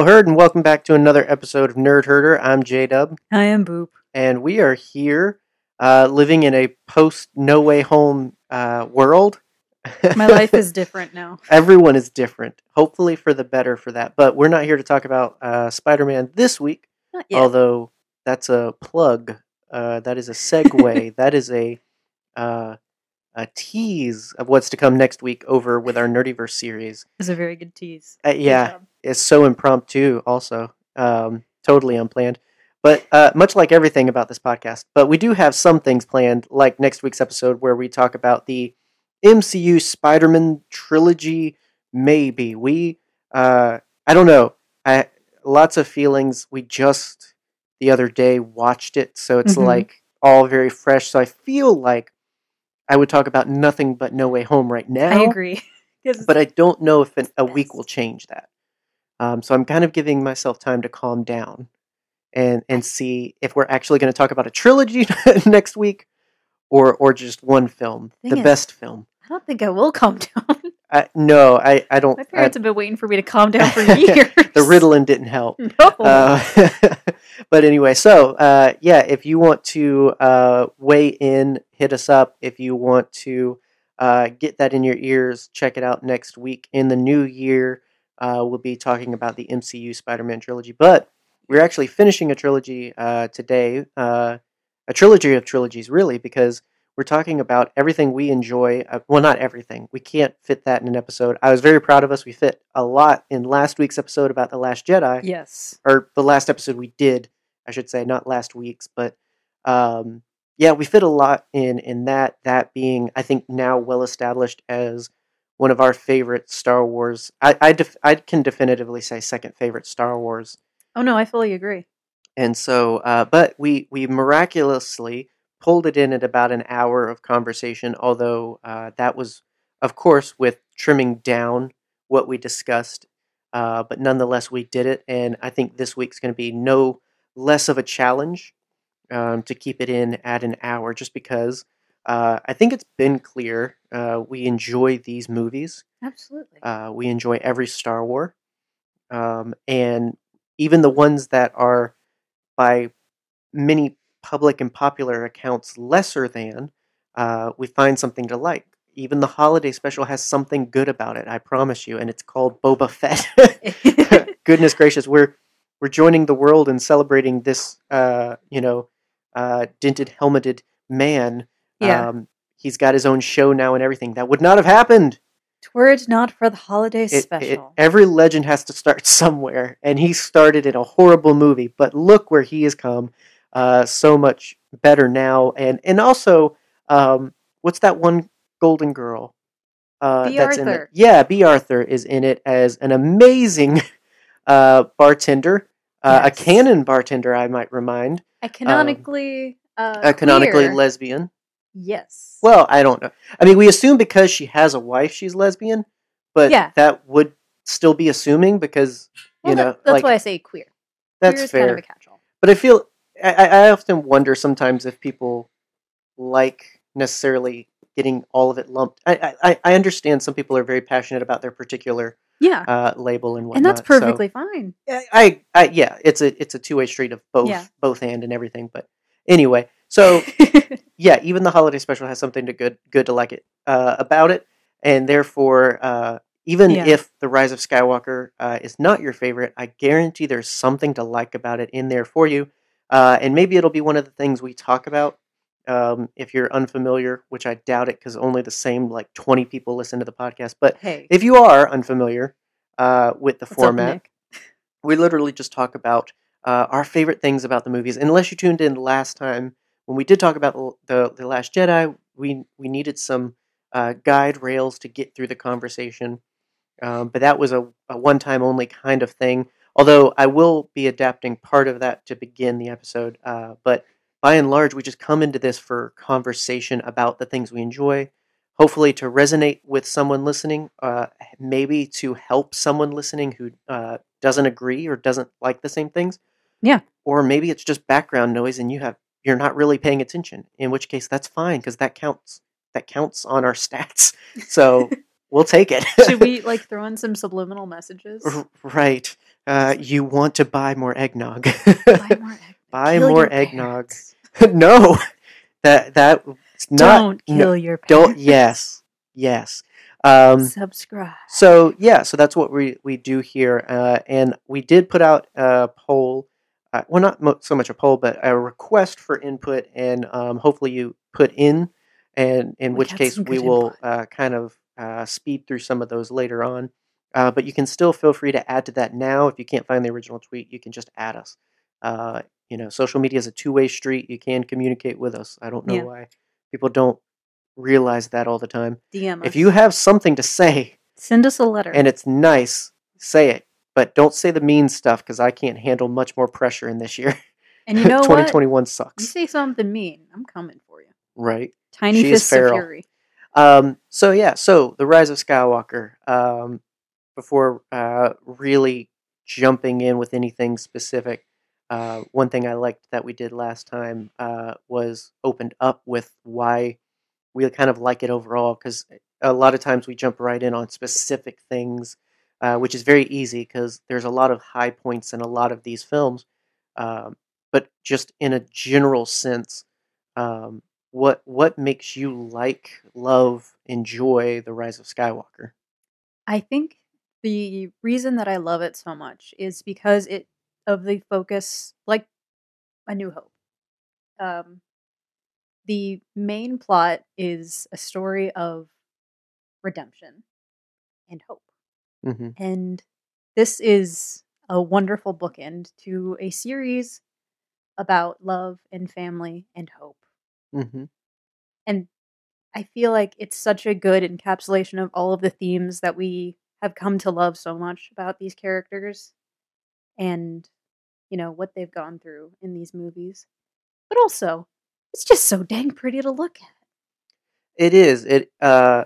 Hello, Herd, and welcome back to another episode of Nerd Herder. I'm J Dub, I am Boop. and we are here uh, living in a post No Way Home uh, world. My life is different now. Everyone is different, hopefully for the better for that. But we're not here to talk about uh, Spider Man this week, although that's a plug. Uh, that is a segue. that is a uh, a tease of what's to come next week over with our Nerdyverse series. It's a very good tease. Uh, yeah, job. it's so impromptu also um, totally unplanned but uh, much like everything about this podcast but we do have some things planned like next week's episode where we talk about the mcu spider-man trilogy maybe we uh, i don't know I, lots of feelings we just the other day watched it so it's Mhm. like all very fresh so i feel like i would talk about nothing but no way home right now I agree. but I don't know if an, a week will change that. Um, so I'm kind of giving myself time to calm down and and see if we're actually going to talk about a trilogy next week or or just one film, the is- best film. I don't think I will calm down. I, no, I I don't. My I- parents have been waiting for me to calm down for years. the Ritalin didn't help. No. Uh, but anyway, so uh, yeah, if you want to uh, weigh in, hit us up. If you want to uh, get that in your ears, check it out next week. In the new year, uh, we'll be talking about the MCU Spider Man trilogy. But we're actually finishing a trilogy uh, today, uh, a trilogy of trilogies, really, because we're talking about everything we enjoy. Uh, well, not everything. We can't fit that in an episode. I was very proud of us. We fit a lot in last week's episode about The Last Jedi yes. or the last episode we did, I should say, not last week's, but um, yeah, we fit a lot in in that. That being, I think, now well established as one of our favorite Star Wars. I I, def- I can definitively say second favorite Star Wars. Oh no, I fully agree. And so, uh, but we we miraculously pulled it in at about an hour of conversation. Although uh, that was, of course, with trimming down what we discussed. Uh, but nonetheless, we did it, and I think this week's going to be no less of a challenge um, to keep it in at an hour, just because uh, I think it's been clear uh, we enjoy these movies. Absolutely. Uh, we enjoy every Star War, um, and even the ones that are by many public and popular accounts lesser than, uh, we find something to like. Even the holiday special has something good about it. I promise you, and it's called Boba Fett. Goodness gracious, we're we're joining the world and celebrating this, uh, you know, uh, dented helmeted man. yeah. Um, he's got his own show now and everything. That would not have happened Were it not for the holiday it- it- special. every legend has to start somewhere, and he started in a horrible movie. But look where he has come, uh, so much better now. And and also, um, what's that one Golden Girl? Uh, Bea that's in it? Yeah, Bea Arthur is in it as an amazing uh, bartender, uh, a canon bartender, I might remind, I canonically uh a canonically queer. lesbian. Yes. Well, I don't know. I mean, we assume because she has a wife, she's lesbian, but Yeah. that would still be assuming because you Well, know, that- that's like why I say queer. that's queer fair. kind of a catch-all. but I feel I, I often wonder sometimes if people like necessarily getting all of it lumped. I I, I understand some people are very passionate about their particular Yeah. uh, label and whatnot. and that's so- perfectly fine. I, I, I yeah, it's a it's a two way street of both Yeah. both hand and everything. But anyway, so yeah, even the holiday special has something to good good to like it uh, about it, and therefore, uh, even Yeah. if the Rise of Skywalker uh, is not your favorite, I guarantee there's something to like about it in there for you, uh, and maybe it'll be one of the things we talk about. Um, if you're unfamiliar, which I doubt it, because only the same like 20 people listen to the podcast. But hey. if you are unfamiliar uh, with the what's format, Nick? we literally just talk about uh, our favorite things about the movies. Unless you tuned in last time when we did talk about the the, the Last Jedi, we we needed some uh, guide rails to get through the conversation. Um, but that was a, a one time only kind of thing. Although I will be adapting part of that to begin the episode. Uh, but by and large, we just come into this for conversation about the things we enjoy. Hopefully, to resonate with someone listening, uh, maybe to help someone listening who uh, doesn't agree or doesn't like the same things. Yeah. Or maybe it's just background noise and you have you're not really paying attention. In which case, that's fine because that counts. That counts on our stats. So we'll take it. Should we like throw in some subliminal messages? R- right. Uh, you want to buy more eggnog. Buy more eggnog. Buy more eggnog. no, that that not. Don't no, kill your don't. Yes, yes. Um, Subscribe. so yeah, so that's what we we do here, uh, and we did put out a poll. Uh, well, not mo- so much a poll, but a request for input, and um, hopefully you put in, and in We which case we will uh, kind of uh, speed through some of those later on. Uh, but you can still feel free to add to that now. If you can't find the original tweet, you can just add us. Uh, you know, social media is a two way street. You can communicate with us. I don't know Yeah. why people don't realize that all the time. DM us. If you have something to say send us a letter. and it's nice, say it. But don't say the mean stuff because I can't handle much more pressure in this year. and you know what? 2021 You say something mean, I'm coming for you. right? Tiny She is fists of fury. Um, so yeah, so the Rise of Skywalker. Um, before uh, really jumping in with anything specific, uh, one thing I liked that we did last time uh, was opened up with why we kind of like it overall. Because a lot of times we jump right in on specific things, uh, which is very easy because there's a lot of high points in a lot of these films. Um, but just in a general sense, um, what what makes you like, love, enjoy the Rise of Skywalker? I think the reason that I love it so much is because it of the focus like A New Hope. Um the main plot is a story of redemption and hope. Mm-hmm. And this is a wonderful bookend to a series about love and family and hope. Mm-hmm. And I feel like it's such a good encapsulation of all of the themes that we have come to love so much about these characters and, you know, what they've gone through in these movies. But also, it's just so dang pretty to look at. It is. It. Uh,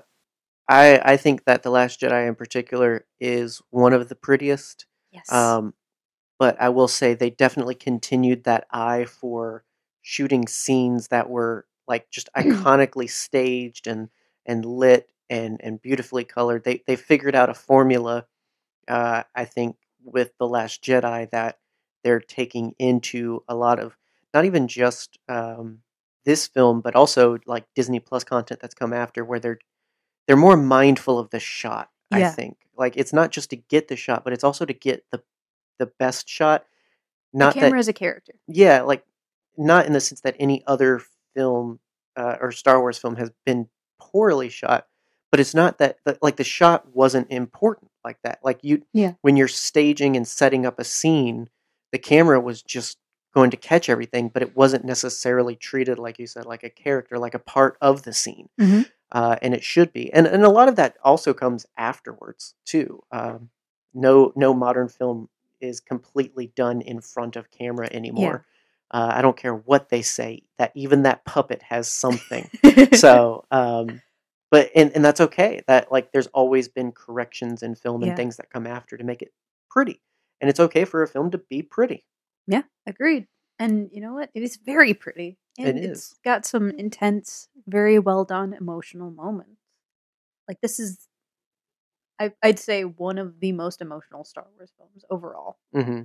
I I think that the Last Jedi in particular is one of the prettiest. Yes. Um, but I will say they definitely continued that eye for shooting scenes that were like just iconically staged and and lit and and beautifully colored. They they figured out a formula. Uh, I think with the Last Jedi that they're taking into a lot of not even just um, this film, but also like Disney Plus content that's come after, where they're they're more mindful of the shot. I think like it's not just to get the shot, but it's also to get the the best shot. the Not camera that is a character. yeah, like not in the sense that any other film uh, or Star Wars film has been poorly shot, but it's not that, that like the shot wasn't important like that. Like you, Yeah. when you're staging and setting up a scene, the camera was just going to catch everything, but it wasn't necessarily treated like you said, like a character, like a part of the scene. Mhm. Uh, and it should be, and and a lot of that also comes afterwards too. Um, no, no modern film is completely done in front of camera anymore. Uh, I don't care what they say. That even that puppet has something. so, um, but and and that's okay. That like there's always been corrections in film and Yeah. things that come after to make it pretty, and it's okay for a film to be pretty. Yeah, agreed. And you know what? It is very pretty. And it has got some intense, very well done emotional moments. Like this is I I'd say one of the most emotional Star Wars films overall. hmm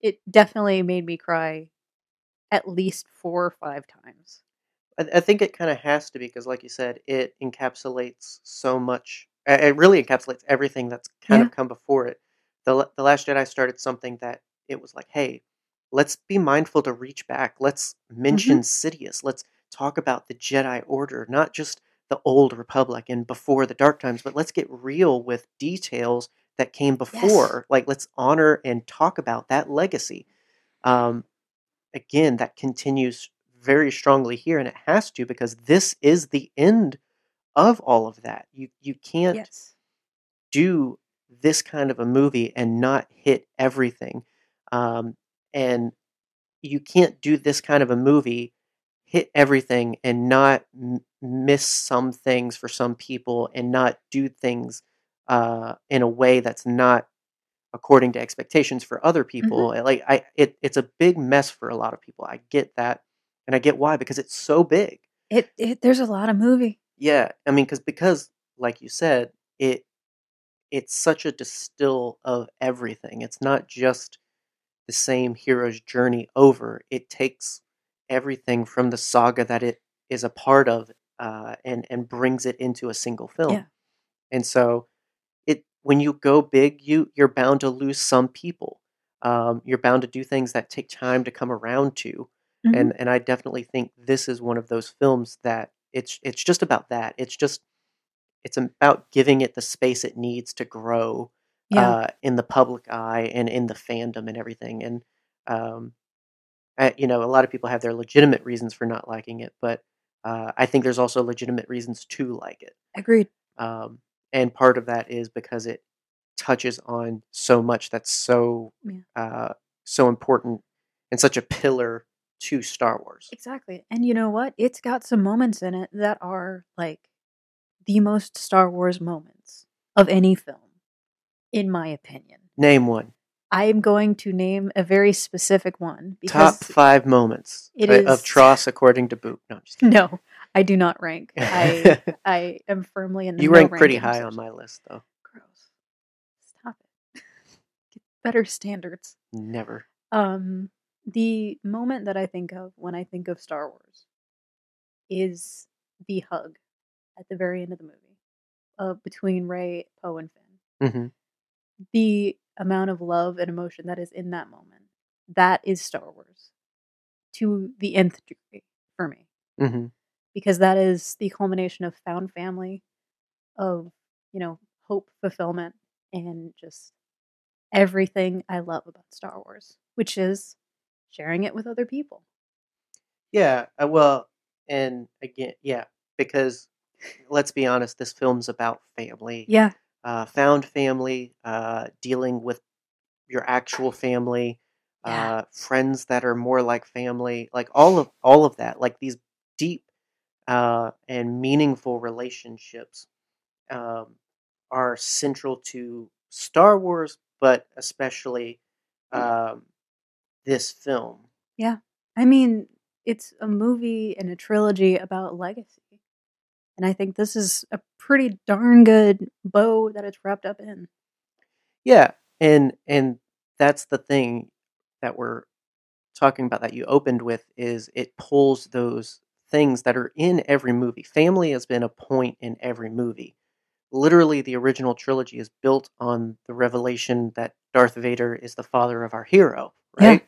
It definitely made me cry at least 4 or 5 times. I, I think it kind of has to be because, like you said, it encapsulates so much. It really encapsulates everything that's kind Yeah. of come before it. The the Last Jedi started something that it was like, hey, let's be mindful to reach back. Let's mention Sidious. Let's talk about the Jedi Order, not just the old Republic and before the Dark Times, but let's get real with details that came before. Like, let's honor and talk about that legacy. Um, again, that continues very strongly here, and it has to because this is the end of all of that. You you can't Yes. do this kind of a movie and not hit everything, um, and you can't do this kind of a movie, hit everything, and not m- miss some things for some people, and not do things uh, in a way that's not according to expectations for other people. Like I, it, it's a big mess for a lot of people. I get that, and I get why because it's so big. It, it there's a lot of movie. Yeah, I mean, because because like you said, it it's such a distill of everything. It's not just the same hero's journey over. It takes everything from the saga that it is a part of uh, and and brings it into a single film. Yeah. And so when you go big, you you're bound to lose some people. Um, you're bound to do things that take time to come around to. Mhm. And and I definitely think this is one of those films that it's it's just about that. It's just it's about giving it the space it needs to grow yeah. uh, in the public eye and in the fandom and everything. And um, I, you know, a lot of people have their legitimate reasons for not liking it, but uh, I think there's also legitimate reasons to like it. Agreed. Um, and part of that is because it touches on so much that's so Yeah. uh, so important and such a pillar to Star Wars. Exactly. And you know what? It's got some moments in it that are like the most Star Wars moments of any film, in my opinion. Name one. I am going to name a very specific one because Top five moments it of is- Tross according to Boop. No, I'm just kidding. no, I do not rank. I I am firmly in the you no rank pretty high on my list, though. Gross. Stop it. Get better standards. Never. Um, the moment that I think of when I think of Star Wars is the hug at the very end of the movie, uh, between Rey, Poe, and Finn. hmm The amount of love and emotion that is in that moment, that is Star Wars, to the nth degree for me, hmm because that is the culmination of found family, of you know hope, fulfillment, and just everything I love about Star Wars, which is sharing it with other people. Yeah. uh, Well, and again, yeah, because let's be honest, this film's about family. Yeah, uh, found family, uh, dealing with your actual family, Yeah. uh, friends that are more like family, like all of all of that, like these deep uh, and meaningful relationships um, are central to Star Wars, but especially um, this film. Yeah. I mean, it's a movie and a trilogy about legacy. And I think this is a pretty darn good bow that it's wrapped up in. Yeah, and and that's the thing that we're talking about that you opened with is it pulls those things that are in every movie. Family has been a point in every movie. Literally, the original trilogy is built on the revelation that Darth Vader is the father of our hero. Yeah. Right?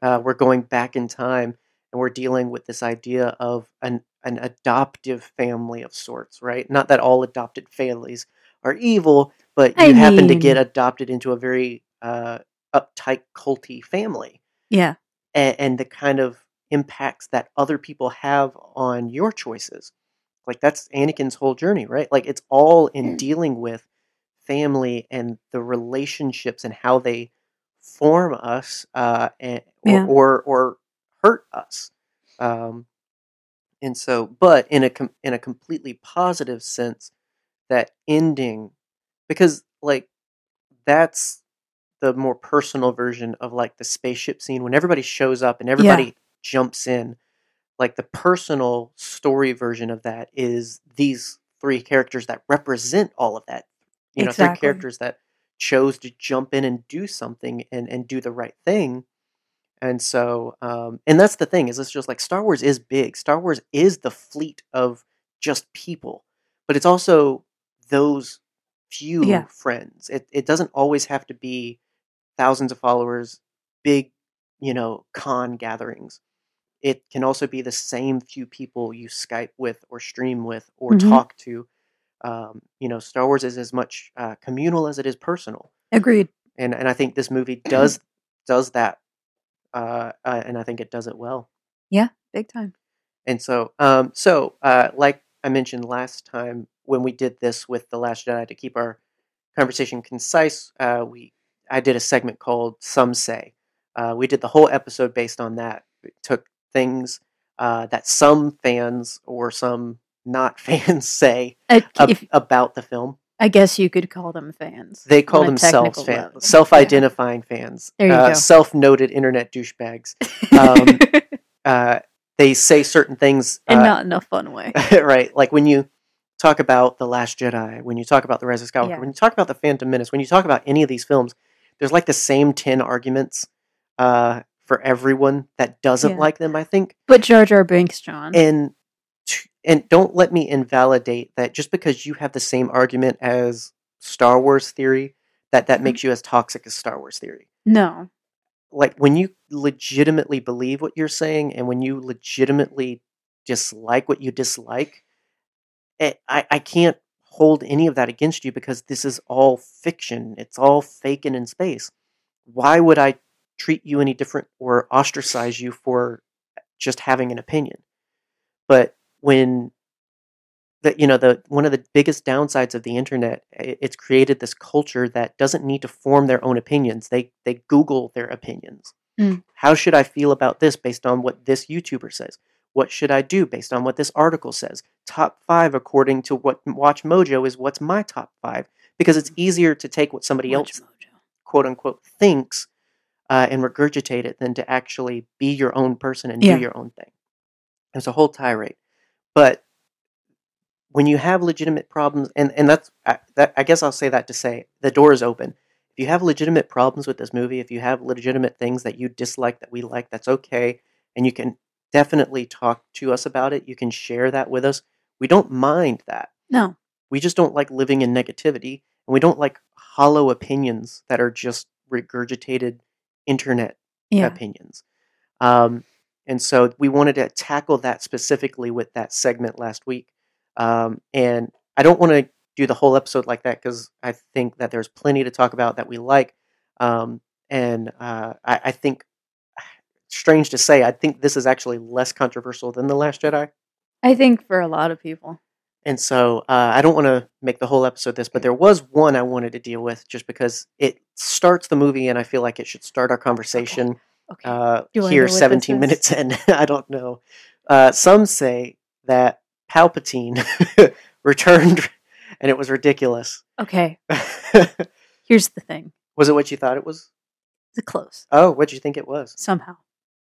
Uh, we're going back in time, and we're dealing with this idea of an an adoptive family of sorts. Right? Not that all adopted families are evil, but I you happen to get adopted into a very uh, uptight, culty family, Yeah. and, and the kind of impacts that other people have on your choices. Like that's Anakin's whole journey, right? Like it's all in dealing with family and the relationships and how they form us, uh, and, or, Yeah. or or hurt us. Um, and so, but in a com- in a completely positive sense, that ending, because like that's the more personal version of like the spaceship scene when everybody shows up and everybody jumps in. Like the personal story version of that is these three characters that represent all of that. You know, three characters that chose to jump in and do something and, and do the right thing. And so, um, and that's the thing is it's just like Star Wars is big. Star Wars is the fleet of just people, but it's also those few Yeah. friends. It it doesn't always have to be thousands of followers, big, you know, con gatherings. It can also be the same few people you Skype with or stream with or Mhm. talk to. Um, you know, Star Wars is as much uh, communal as it is personal Agreed. and and I think this movie does does that, uh, uh, and I think it does it well. Yeah, big time. And so, um, so uh, like I mentioned last time when we did this with the Last Jedi to keep our conversation concise, uh, we I did a segment called "Some Say." Uh, we did the whole episode based on that. We took things uh, that some fans or some not fans say Uh, ab- about the film. I guess you could call them fans. They call themselves fans, self-identifying fans, uh, self-noted internet douchebags. Um, Uh, they say certain things, and uh, not in a fun way. right? Like when you talk about The Last Jedi, when you talk about The Rise of Skywalker, Yeah. when you talk about The Phantom Menace, when you talk about any of these films, there's like the same 10 arguments uh, for everyone that doesn't Yeah. like them, I think. But Jar Jar Binks, John. And and don't let me invalidate that just because you have the same argument as Star Wars theory, that that Mhm. makes you as toxic as Star Wars theory. no. Like when you legitimately believe what you're saying and when you legitimately dislike what you dislike, eh, I, I can't hold any of that against you because this is all fiction. It's all fake and in space. Why would I treat you any different or ostracize you for just having an opinion? But when that you know the one of the biggest downsides of the internet it's created this culture that doesn't need to form their own opinions they they google their opinions Mm. how should i feel about this based on what this youtuber says what should i do based on what this article says top five according to what watch mojo is what's my top five because it's easier to take what somebody Watch else Mojo. quote unquote thinks uh, and regurgitate it than to actually be your own person and Yeah. do your own thing. There's a whole tirade, but when you have legitimate problems, and and that's I, that, I guess I'll say that to say the door is open. If you have legitimate problems with this movie, if you have legitimate things that you dislike that we like, that's okay, and you can definitely talk to us about it. You can share that with us. We don't mind that No. we just don't like living in negativity and we don't like hollow opinions that are just regurgitated internet Yeah. opinions um, and so we wanted to tackle that specifically with that segment last week um, and i don't want to do the whole episode like that because i think that there's plenty to talk about that we like um, and uh, I, I think strange to say i think this is actually less controversial than the last jedi I think for a lot of people. And so uh, I don't want to make the whole episode this, but there was one I wanted to deal with just because it starts the movie and I feel like it should start our conversation Okay. uh, I know here what this 17 is? minutes in. I don't know. Uh, some say that Palpatine returned and it was ridiculous. okay. Here's the thing. was it what you thought it was? It's close. Oh, what did you think it was? Somehow.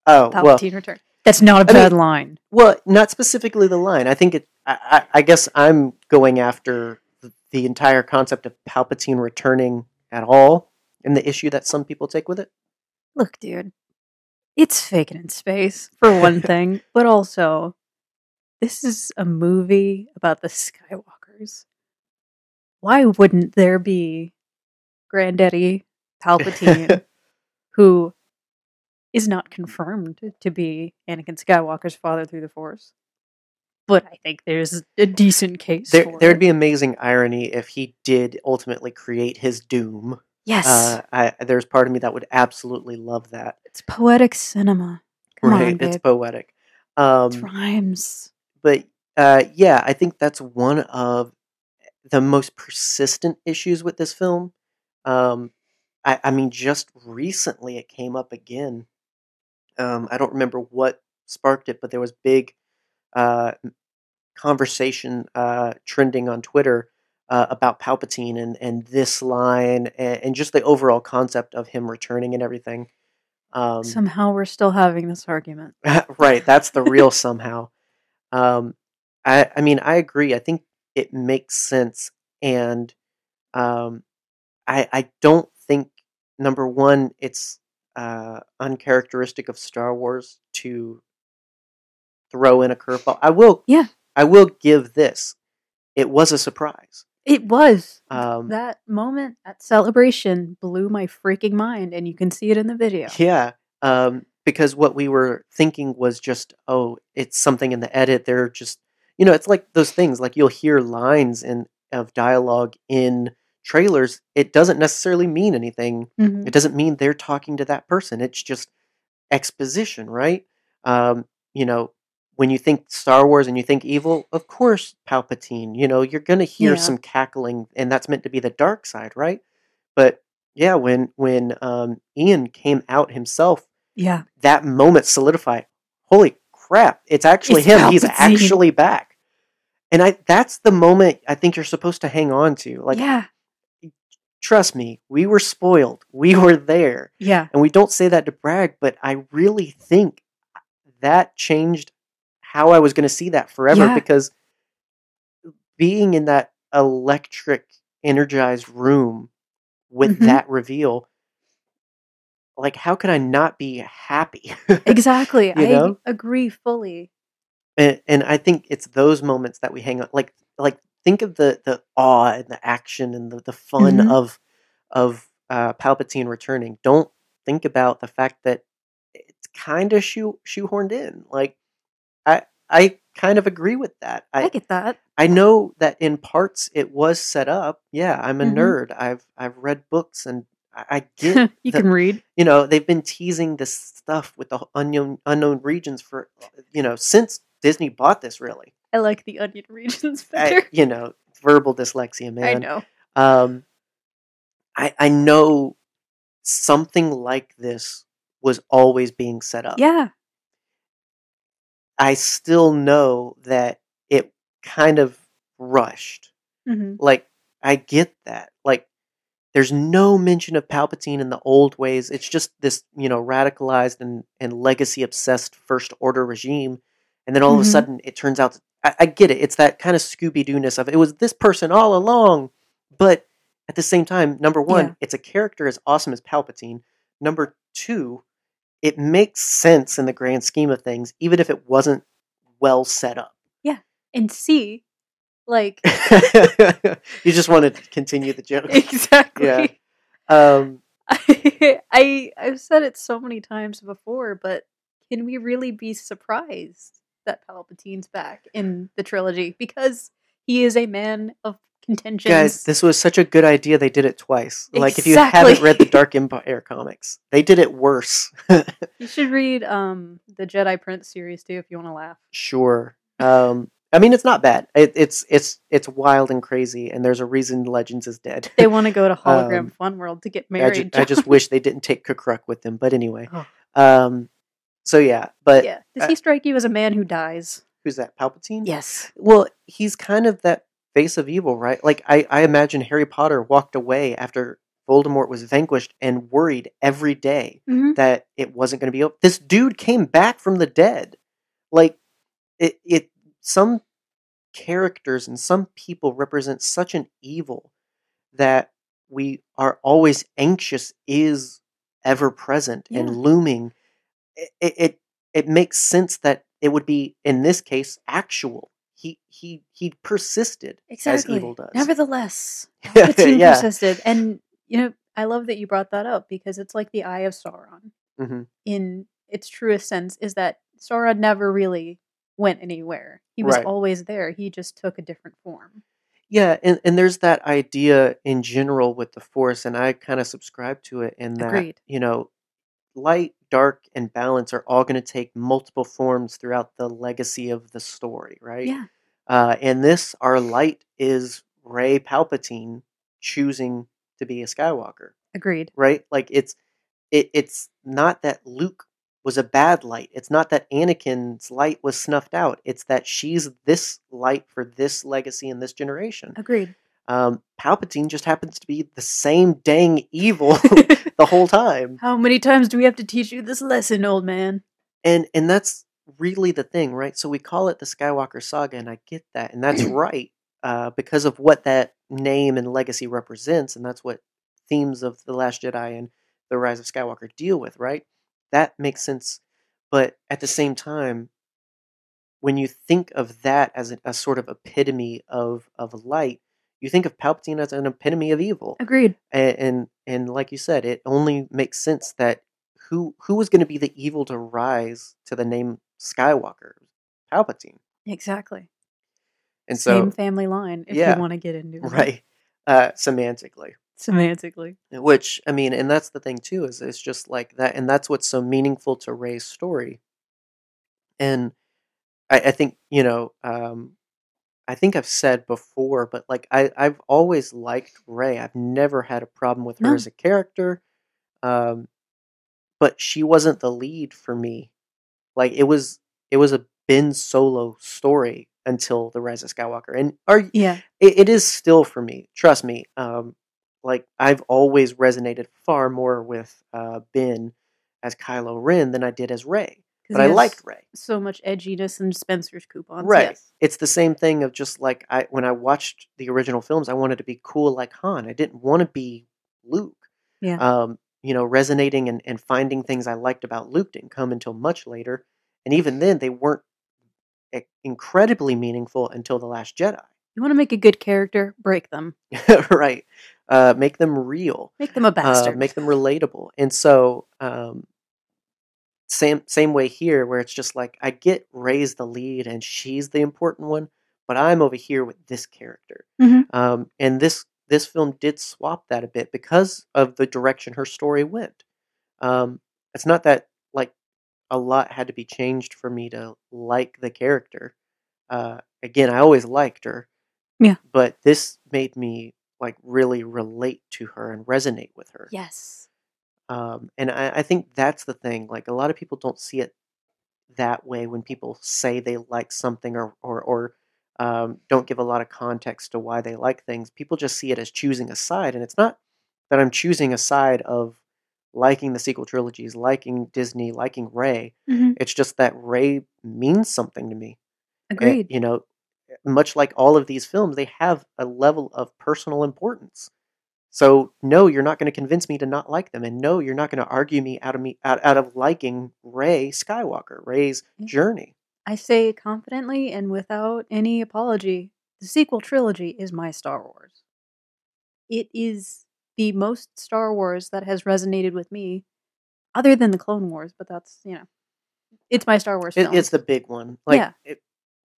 Oh, well, Palpatine return. That's not a I mean- bad line. Well, not specifically the line. I think it. I, I, guess I'm going after the entire concept of Palpatine returning at all, and the issue that some people take with it. Look, dude. It's faking in space, for one thing, but also, this is a movie about the Skywalkers. Why wouldn't there be Granddaddy Palpatine, who is not confirmed to be Anakin Skywalker's father through the Force? But I think there's a decent case There, it. be amazing irony if he did ultimately create his doom. yes, Uh, I, there's part of me that would absolutely love that. it's poetic cinema. Come right? on, it's poetic. Um, It rhymes. but uh, yeah, I think that's one of the most persistent issues with this film. Um, I, I mean, just recently it came up again. Um, I don't remember what sparked it, but there was big uh, conversation uh, trending on Twitter uh, about Palpatine and, and this line and, and just the overall concept of him returning and everything. Um, Somehow we're still having this argument. right that's the real somehow um i i mean i agree i think it makes sense and um i i don't think number one it's uh uncharacteristic of star wars to throw in a curveball i will Yeah. i will give this it was a surprise It was. um that moment at celebration blew my freaking mind, and you can see it in the video. Yeah, um, because what we were thinking was just, oh, it's something in the edit. They're just, you know, it's like those things. Like you'll hear lines in of dialogue in trailers. It doesn't necessarily mean anything. Mhm. It doesn't mean they're talking to that person. It's just exposition, right? Um, you know, when you think Star Wars and you think evil, of course, Palpatine. You know, you're gonna hear Yeah. some cackling, and that's meant to be the dark side, right? But yeah, when when um, Ian came out himself, Yeah. that moment solidified. Holy crap! It's actually It's him. He's actually back. And I that's the moment I think you're supposed to hang on to. Like, yeah. trust me, we were spoiled. We were there. Yeah. And we don't say that to brag, but I really think that changed how I was going to see that forever Yeah. because being in that electric, energized room with Mhm. that reveal, like how could I not be happy? Exactly. you I agree fully. and, and I think it's those moments that we hang on. Like like think of the the awe and the action and the, the fun Mhm. of of uh, Palpatine returning. Don't think about the fact that it's kind of shoe shoehorned in. Like I I kind of agree with that. I I get that. I know that in parts it was set up. Yeah, I'm a Mhm. nerd. I've I've read books and I, I get you can read. you know they've been teasing this stuff with the unknown unknown regions for you know since Disney bought this really. I like the onion regions I, better. you know verbal dyslexia man. I know. Um, I I know something like this was always being set up. Yeah. I still know that it kind of rushed. hmm Like I get that. Like there's no mention of Palpatine in the old ways. It's just this, you know, radicalized and, and legacy obsessed first order regime. And then all of a Mhm. sudden it turns out I, I get it. It's that kind of Scooby Doo ness of it was this person all along. But at the same time, number one, Yeah. it's a character as awesome as Palpatine. Number two, it makes sense in the grand scheme of things, even if it wasn't well set up. Yeah. And C, like you just want to continue the joke. exactly. Yeah. Um, I, I I've said it so many times before, but can we really be surprised that Palpatine's back in the trilogy because he is a man of contentions? guys, this was such a good idea. They did it twice. Like, if you haven't read the Dark Empire comics, they did it worse. you should read um the Jedi Prince series too if you want to laugh. sure. Um, I mean, it's not bad. It, it's it's it's wild and crazy, and there's a reason Legends is dead. They want to go to Hologram Um, Fun World to get I, ju- married. I just wish they didn't take Kukruk with them. But anyway, Oh. um, so yeah. But yeah. Does he strike you as a man who dies? who's that? Palpatine? Yes. Well, he's kind of that face of evil, right? Like I, I imagine Harry Potter walked away after Voldemort was vanquished and worried every day hmm that it wasn't going to be. o- This dude came back from the dead. Like it, it. Some characters and some people represent such an evil that we are always anxious is ever present Yeah. and looming. It it it makes sense that it would be in this case actual. He he he persisted Exactly. as evil does. Nevertheless, Palpatine Yeah. persisted, and you know I love that you brought that up because it's like the Eye of Sauron hmm in its truest sense. Is that Sauron never really went anywhere? He was Right. always there. He just took a different form. Yeah, and, and there's that idea in general with the Force, and I kind of subscribe to it in that, Agreed. you know, light, dark, and balance are all going to take multiple forms throughout the legacy of the story, right? Yeah. Uh, and this, our light is Rey Palpatine choosing to be a Skywalker, Agreed. right? Like it's it, it's not that Luke was a bad light. It's not that Anakin's light was snuffed out. It's that she's this light for this legacy in this generation. Agreed. Um, Palpatine just happens to be the same dang evil the whole time, How many times do we have to teach you this lesson, old man? and and that's really the thing, right? So we call it the Skywalker saga, and I get that, and that's right uh, because of what that name and legacy represents, and that's what themes of the Last Jedi and the Rise of Skywalker deal with, right? That makes sense, but at the same time, when you think of that as a, a sort of epitome of of light, you think of Palpatine as an epitome of evil. Agreed. and and, and like you said, it only makes sense that who who was going to be the evil to rise to the name Skywalker, Palpatine, Exactly. and so Same family line. If Yeah. you want to get into it. right uh, semantically, Semantically. which I mean, and that's the thing too is it's just like that, and that's what's so meaningful to Rey's story, and I, I think you know. Um, I think I've said before, but like I, I've always liked Rey. I've never had a problem with her No. as a character. Um, but she wasn't the lead for me. Like it was it was a Ben Solo story until the Rise of Skywalker. And are Yeah. it, it is still for me. Trust me. Um, like I've always resonated far more with uh, Ben as Kylo Ren than I did as Rey. but I liked Rey. so much edginess and Spencer's coupons. Right. Yes. It's the same thing of just like I when I watched the original films, I wanted to be cool like Han. I didn't want to be Luke. Yeah. Um, you know, resonating and, and finding things I liked about Luke didn't come until much later. And even then they weren't incredibly meaningful until The Last Jedi. You want to make a good character, break them. right. Uh, make them real. Make them a uh, bastard. make them relatable. And so, um, same same way here, where it's just like I get Rey's the lead and she's the important one, but I'm over here with this character. Mhm. Um, and this this film did swap that a bit because of the direction her story went. Um, it's not that like a lot had to be changed for me to like the character. Uh, again, I always liked her. Yeah. But this made me like really relate to her and resonate with her. yes. Um, and I, I think that's the thing. Like a lot of people don't see it that way when people say they like something or or, or um, don't give a lot of context to why they like things. People just see it as choosing a side, and it's not that I'm choosing a side of liking the sequel trilogies, liking Disney, liking Rey. Mhm. It's just that Rey means something to me. Agreed. you know, much like all of these films, they have a level of personal importance. So no, you're not going to convince me to not like them, and no, you're not going to argue me out of me out, out of liking Rey Skywalker, Rey's journey. I say confidently and without any apology, the sequel trilogy is my Star Wars. It is the most Star Wars that has resonated with me, other than the Clone Wars, but that's, you know, it's my Star Wars It, film. it's the big one. Like Yeah. it,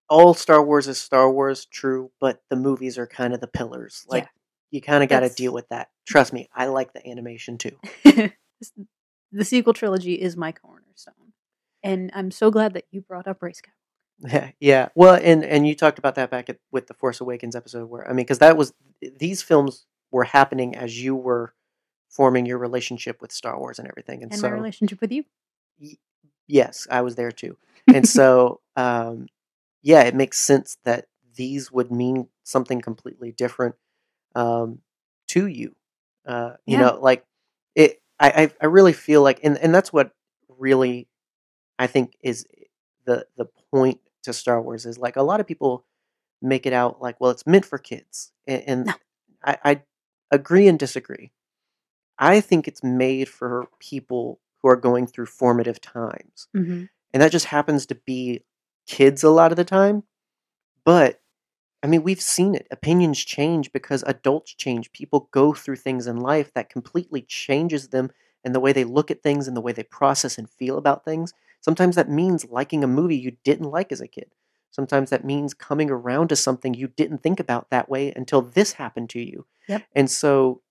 all Star Wars is Star Wars, true, but the movies are kind of the pillars. Like Yeah. you kind of got to That's- deal with that. Trust me, I like the animation too. the sequel trilogy is my cornerstone. And I'm so glad that you brought up Rey Skywalker. Yeah, yeah. Well, and and you talked about that back at, with the Force Awakens episode, where I mean, because that was these films were happening as you were forming your relationship with Star Wars and everything, and, and so my relationship with you. yes, I was there too, and so um, yeah, it makes sense that these would mean something completely different um, to you. Uh, you Yeah. know, like it. I, I I really feel like, and and that's what really I think is the the point to Star Wars is like a lot of people make it out like, well, it's meant for kids, and, and No. I, I agree and disagree. I think it's made for people who are going through formative times, hmm and that just happens to be kids a lot of the time. But I mean, we've seen it. Opinions change because adults change. People go through things in life that completely changes them and the way they look at things and the way they process and feel about things. Sometimes that means liking a movie you didn't like as a kid. Sometimes that means coming around to something you didn't think about that way until this happened to you. Yep. And so,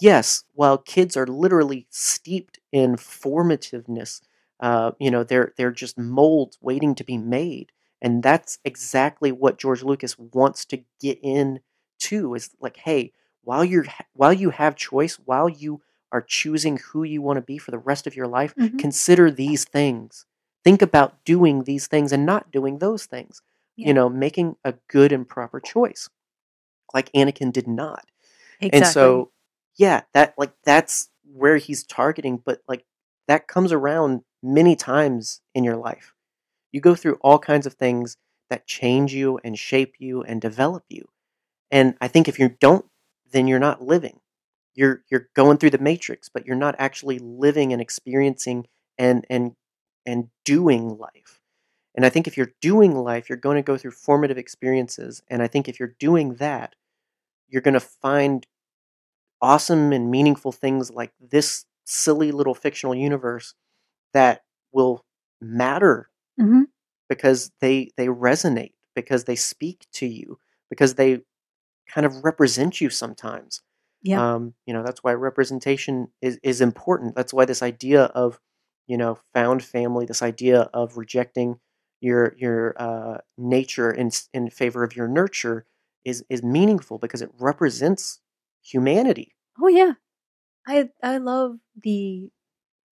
yes, while kids are literally steeped in formativeness, uh, you know, they're they're just molds waiting to be made and that's exactly what George Lucas wants to get in to is like hey while you're while you have choice while you are choosing who you want to be for the rest of your life Mhm. consider these things think about doing these things and not doing those things Yeah. you know making a good and proper choice like Anakin did not Exactly. and so yeah that like that's where he's targeting but like that comes around many times in your life you go through all kinds of things that change you and shape you and develop you and i think if you don't then you're not living you're you're going through the matrix but you're not actually living and experiencing and and and doing life and i think if you're doing life you're going to go through formative experiences and i think if you're doing that you're going to find awesome and meaningful things like this silly little fictional universe that will matter Mhm. because they they resonate because they speak to you because they kind of represent you sometimes Yeah. um, you know that's why representation is is important that's why this idea of you know found family this idea of rejecting your your uh, nature in in favor of your nurture is is meaningful because it represents humanity Oh yeah. I I love the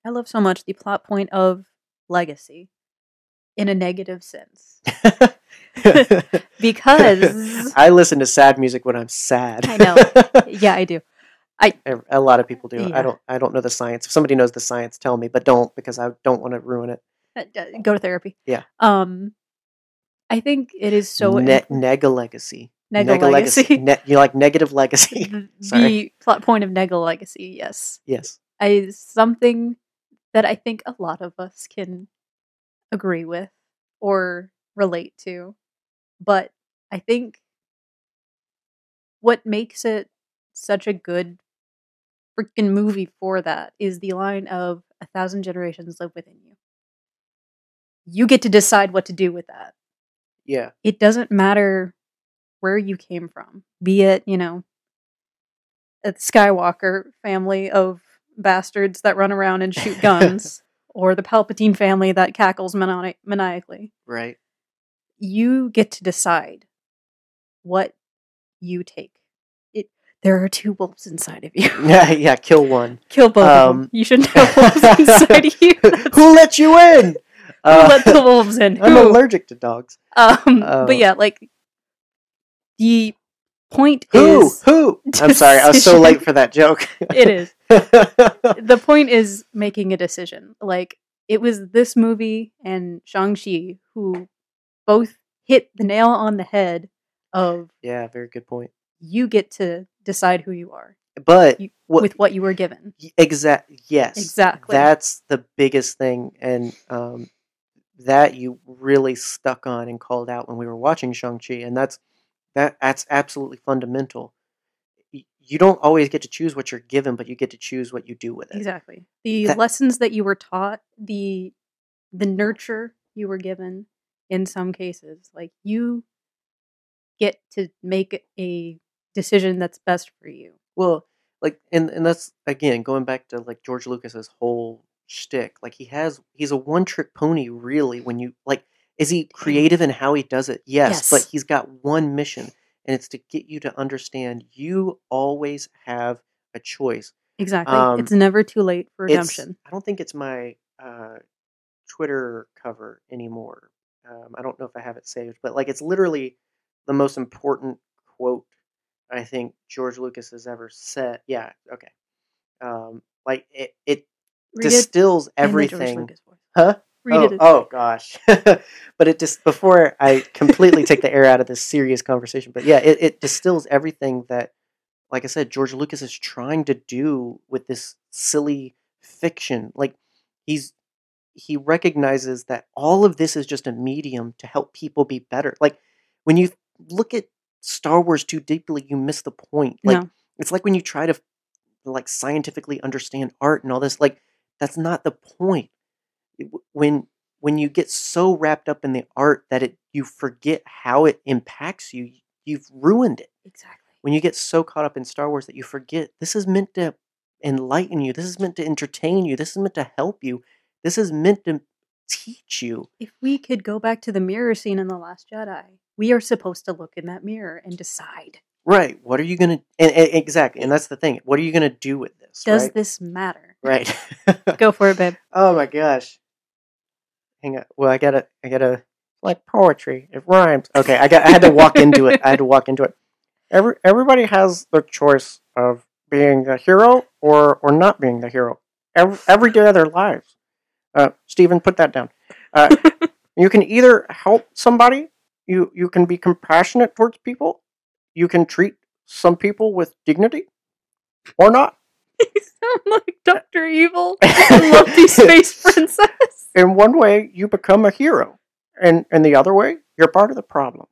I love so much the plot point of legacy in a negative sense. Because- I listen to sad music when I'm sad. I know. yeah, I do. A- A lot of people do. Yeah. I don't. I don't know the science. If somebody knows the science, tell me. But don't because I don't want to ruin it. go to therapy. Yeah. Um, I think it is so ne- nega legacy. Nega Nega legacy. Ne- you like negative legacy? the, plot point of Nega legacy. Yes, yes. I something that I think a lot of us can agree with or relate to, but I think what makes it such a good freaking movie for that is the line of a thousand generations live within you. You get to decide what to do with that. Yeah. It doesn't matter where you came from, be it, you know, a Skywalker family of bastards that run around and shoot guns, or the Palpatine family that cackles mani- maniacally. Right. You get to decide what you take. There are two wolves inside of you. Yeah. Yeah. Kill one. Kill both of Um, them. You shouldn't have wolves inside of you. That's- Who let you in? Who let the wolves in? I'm Who? allergic to dogs. Um, Oh. but yeah, like the point Who? is Who? Who I'm sorry. I was so late for that joke. it is the point is making a decision. Like it was this movie and Shang Chi who both hit the nail on the head of yeah. Very good point. you get to decide who you are But You- what, with what you were given. Exactly. Yes. Exactly. That's the biggest thing, and um, that you really stuck on and called out when we were watching Shang Chi, and that's that. That's absolutely fundamental. Y- You don't always get to choose what you're given, but you get to choose what you do with it. Exactly. The That- lessons that you were taught, the the nurture you were given in some cases, like you get to make a decision that's best for you. Well, like, and and that's again going back to like George Lucas's whole shtick. Like he has, he's a one trick pony, really. When you like, is he creative in how he does it? Yes, but he's got one mission, and it's to get you to understand you always have a choice. Exactly. Um, it's never too late for redemption. I don't think it's my uh, Twitter cover anymore. Um, I don't know if I have it saved, but like it's literally the most important quote I think George Lucas has ever said. Yeah, okay. Um, like it, it Read distills George everything. Huh? Read oh, it. oh gosh. but it just before I completely take the air out of this serious conversation, but yeah, it, it distills everything that, like I said, George Lucas is trying to do with this silly fiction. Like he's he recognizes that all of this is just a medium to help people be better. Like when you look at Star Wars too deeply, you miss the point. Like no. it's like when you try to like scientifically understand art and all this like that's not the point when when you get so wrapped up in the art that it you forget how it impacts you you've ruined it Exactly. when you get so caught up in star wars that you forget this is meant to enlighten you this is meant to entertain you this is meant to help you this is meant to teach you If we could go back to the mirror scene in The Last Jedi, we are supposed to look in that mirror and decide right what are you gonna and, and- exactly and that's the thing what are you gonna do with this does right this matter? right Go for it, babe. Oh my gosh. Hang on. Well, I gotta, I gotta, like poetry. It rhymes. Okay, I got, I had to walk into it. I had to walk into it. Every, everybody has the choice of being the hero or, or not being the hero. Every, every day of their lives. Uh, Stephen, put that down. Uh, you can either help somebody. You, you can be compassionate towards people. You can treat some people with dignity, or not. You sound like Doctor Evil. Lumpy space princess. in one way you become a hero and in the other way you're part of the problem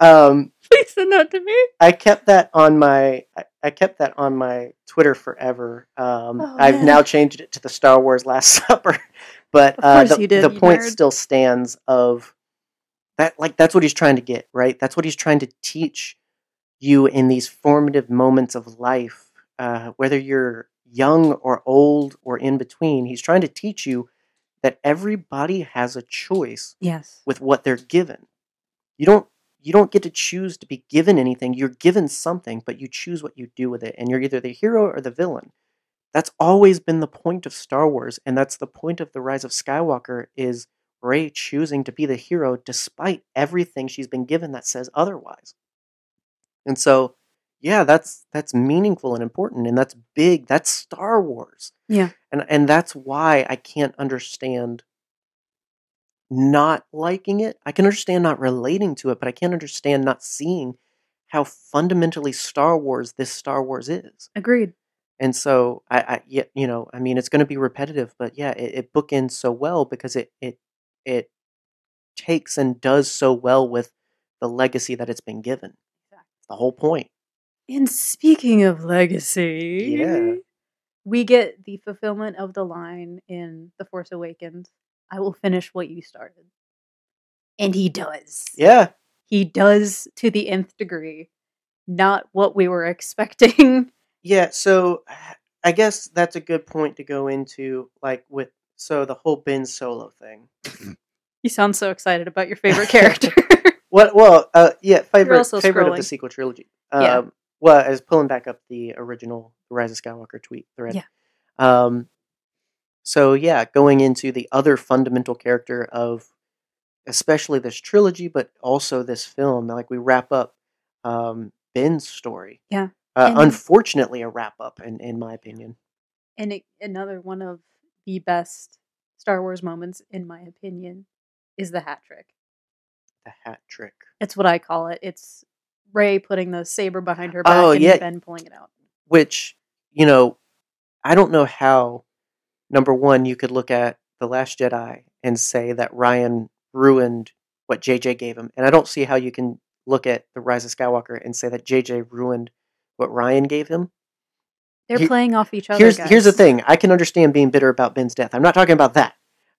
um, Please send that to me. i kept that on my I, I kept that on my twitter forever um, Oh, i've now changed it to the star wars last supper but uh, the, did, the point nerd. still stands of that like that's what he's trying to get right that's what he's trying to teach you in these formative moments of life uh, whether you're young or old or in between he's trying to teach you that everybody has a choice Yes. with what they're given you don't you don't get to choose to be given anything you're given something but you choose what you do with it and you're either the hero or the villain that's always been the point of star wars and that's the point of the rise of skywalker is Rey choosing to be the hero despite everything she's been given that says otherwise. And so, yeah, that's that's meaningful and important and that's big. That's Star Wars. Yeah. and and that's why I can't understand not liking it. I can understand not relating to it, but I can't understand not seeing how fundamentally Star Wars this Star Wars is. Agreed. And so I, I yeah, you know, I mean, it's going to be repetitive, but yeah, it, it bookends so well because it it it takes and does so well with the legacy that it's been given. The whole point. And speaking of legacy, Yeah. we get the fulfillment of the line in The Force Awakens I will finish what you started. And he does. Yeah, He does to the nth degree. Not what we were expecting. Yeah. So I guess that's a good point to go into, like with so the whole Ben Solo thing. You sound so excited about your favorite character. What? Well, uh, yeah, favorite also favorite of the sequel trilogy. Um, Yeah. Well, I was pulling back up the original Rise of Skywalker tweet thread. Yeah. Um. So yeah, going into the other fundamental character of, especially this trilogy, but also this film. Like we wrap up, um, Ben's story. Yeah. Uh, unfortunately, a wrap up, in in my opinion. and it, another one of the best Star Wars moments, in my opinion, is the hat trick. The hat trick. It's what I call it. It's Rey putting the saber behind her back Oh, and yeah. Ben pulling it out. which you know i don't know how number one you could look at the last jedi and say that rian ruined what jj gave him and i don't see how you can look at the rise of skywalker and say that jj ruined what rian gave him They're Here- playing off each other. here's here's the thing i can understand being bitter about ben's death i'm not talking about that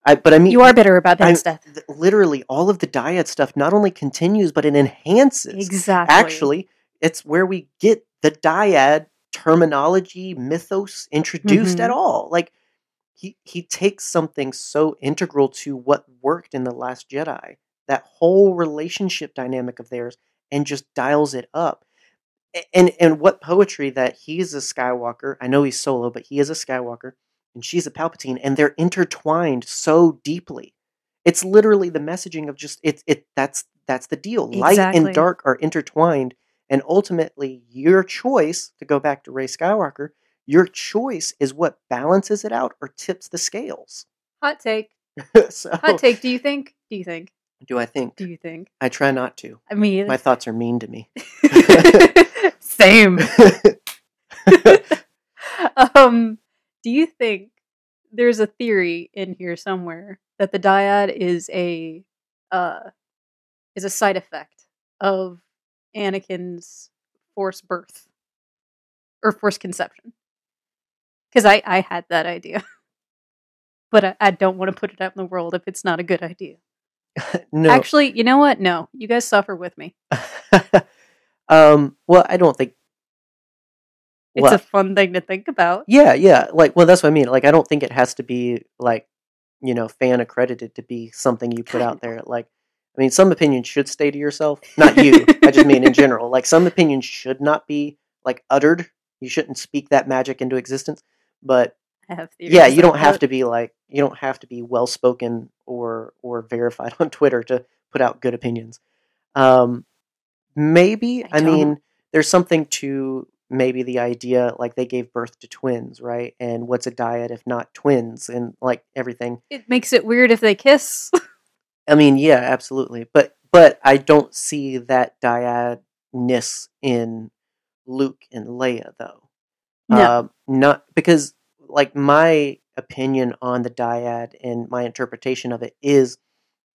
I, but i mean You are bitter about Ben's death. th- literally all of the dyad stuff not only continues but it enhances Exactly. actually it's where we get the dyad terminology mythos introduced at Mhm. all like he he takes something so integral to what worked in the last jedi that whole relationship dynamic of theirs and just dials it up and and what poetry that he's a skywalker i know he's solo but he is a skywalker and she's a palpatine and they're intertwined so deeply it's literally the messaging of just it's it that's that's the deal light and dark are intertwined and ultimately your choice to go back to rey skywalker your choice is what balances it out or tips the scales Hot take. so Hot take. Do you think? Do you think? do i think Do you think? i try not to I mean, my thoughts are mean to me same. um, do you think there's a theory in here somewhere that the dyad is a uh is a side effect of Anakin's force birth or force conception? Because I I had that idea, but I, I don't want to put it out in the world if it's not a good idea. no Actually, you know what? No, you guys suffer with me. Um well i don't think It's a fun thing to think about. Yeah, yeah. Like, well, that's what I mean. Like, I don't think it has to be like, you know, fan accredited to be something you put out there. Like, I mean, some opinions should stay to yourself. Not you. I just mean in general. Like, some opinions should not be like uttered. You shouldn't speak that magic into existence. But yeah, you don't have to be like you don't have to be well spoken or or verified on Twitter to put out good opinions. Um, maybe I I, mean there's something to maybe the idea like they gave birth to twins, right? And what's a dyad if not twins and like everything. It makes it weird if they kiss. I mean, yeah, absolutely. But but I don't see that dyadness in Luke and Leia though. No. Um, not because like my opinion on the dyad and my interpretation of it is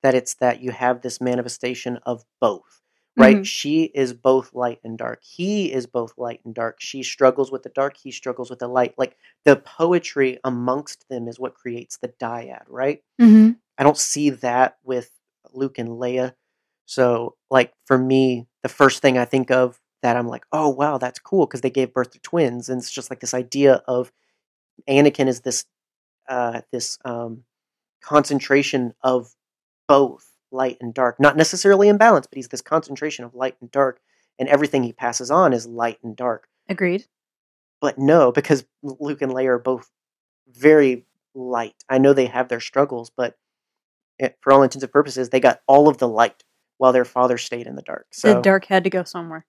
that it's that you have this manifestation of both. Right? Mhm. She is both light and dark. He is both light and dark. She struggles with the dark, he struggles with the light. Like the poetry amongst them is what creates the dyad, right? Mm-hmm. I don't see that with Luke and Leia. So, like for me, the first thing I think of that I'm like, oh wow, that's cool because they gave birth to twins, and it's just like this idea of Anakin is this uh, this um, concentration of both light and dark, not necessarily in balance, but he's this concentration of light and dark, and everything he passes on is light and dark. Agreed. But no, because Luke and Leia are both very light. I know they have their struggles, but for all intents and purposes, they got all of the light while their father stayed in the dark. So the dark had to go somewhere.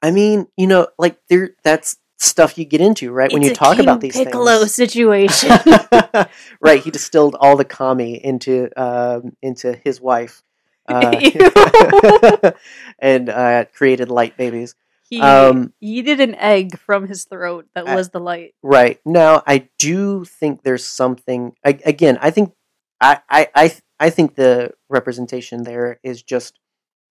I mean, you know, like there that's stuff you get into, right? when you talk about these Piccolo things. situation. right, he distilled all the kami into um, into his wife, uh, and uh, created light babies. he Um, yeeted an egg from his throat that I- was the light. Right now, I do think there's something. I, again, I think I, I I I think the representation there is just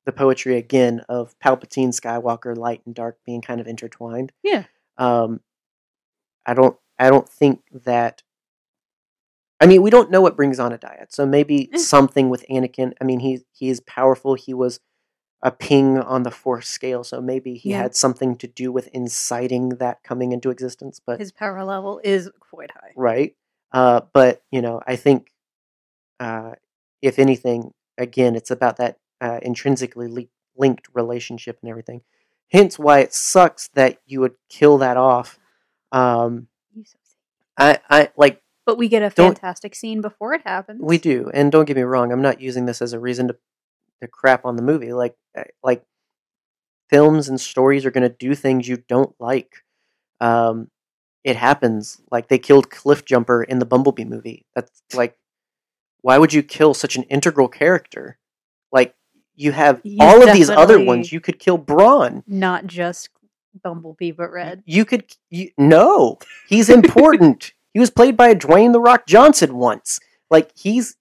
the poetry again of Palpatine, Skywalker, light and dark being kind of intertwined. Yeah. Um, I don't I don't think that. I mean, we don't know what brings on a dyad, so maybe Eh. something with Anakin. I mean, he he is powerful. He was a ping on the Force scale, so maybe he Yeah. had something to do with inciting that coming into existence. But His power level is quite high. right? Uh, but you know, I think uh, if anything, again, it's about that uh, intrinsically li- linked relationship and everything. Hence, why it sucks that you would kill that off. Um, You so sick. I, I like But we get a fantastic scene before it happens. we do, and don't get me wrong, I'm not using this as a reason to to crap on the movie. Like, like films and stories are going to do things you don't like. Um, it happens. Like they killed Cliff Jumper in the Bumblebee movie. That's like, why would you kill such an integral character? Like you have He's all of these other ones. You could kill Brawn. Not just Bumblebee, but Red. You could. You, no, he's important. he was played by Dwayne the Rock Johnson once. Like he's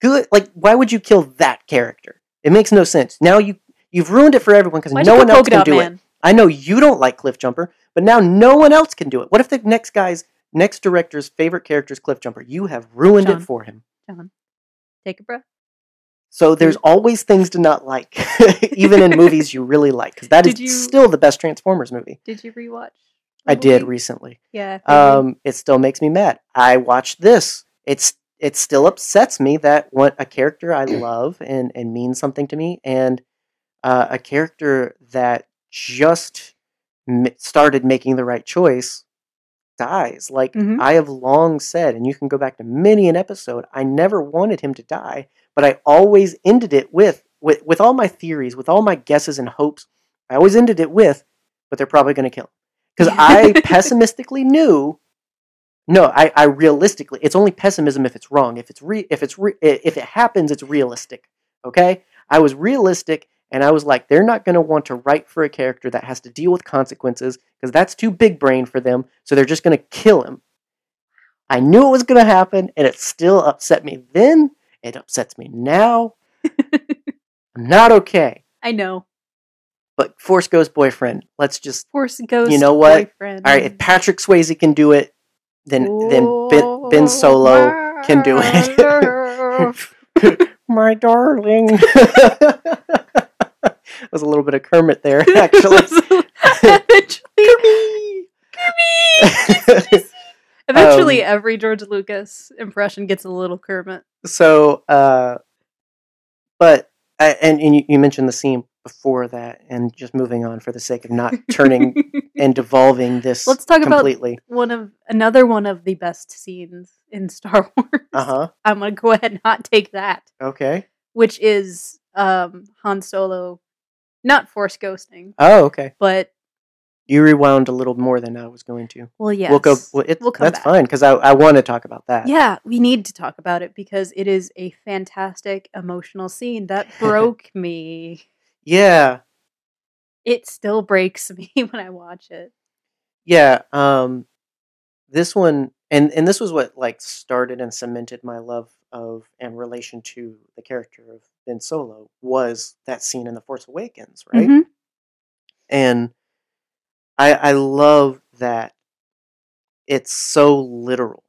good. Like why would you kill that character? It makes no sense. Now you you've ruined it for everyone because no one else can do it. I know you don't like Cliff Jumper, but now no one else can do it. What if the next guy's next director's favorite character is Cliff Jumper? You have ruined John. it for him. Take a breath. So there's always things to not like, even in movies you really like, because that is Did you- still the best Transformers movie. Did you rewatch? I did recently. Yeah. Um, it still makes me mad. I watched this. It's it still upsets me that what a character I love and and means something to me, and uh, a character that just m- started making the right choice dies. Like Mhm. I have long said, and you can go back to many an episode. I never wanted him to die, but I always ended it with with with all my theories, with all my guesses and hopes. I always ended it with, but they're probably going to kill him because I pessimistically knew. No, I, I realistically. It's only pessimism if it's wrong. If it's re, if it's re, if it happens, it's realistic. Okay, I was realistic, and I was like, they're not going to want to write for a character that has to deal with consequences because that's too big brain for them. So they're just going to kill him. I knew it was going to happen, and it still upset me then. It upsets me now. I'm not okay. I know. But Force Ghost boyfriend. Let's just Force Ghost. You know what? Boyfriend. all right. If Patrick Swayze can do it, then then Ben, ben oh, Solo can do it. My darling. was a little bit of Kermit there, actually. Eventually, Eventually, Um, every George Lucas impression gets a little Kermit. so, uh, but I, and, and you, you mentioned the scene before that, and just moving on for the sake of not turning and devolving this Let's talk about- completely. One of another one of the best scenes in Star Wars. Uh huh. I'm gonna go ahead and not take that, Okay. which is um, Han Solo, not Force ghosting, Oh, okay. but You rewound a little more than I was going to. well, yes, We'll go. Well, it, We'll come that's back. fine because I, I want to talk about that. Yeah, we need to talk about it because it is a fantastic emotional scene that broke me. Yeah. It still breaks me when I watch it. Yeah, um this one and and this was what like started and cemented my love of and relation to the character of Ben Solo was that scene in The Force Awakens, right? Mhm. And I I love that it's so literal.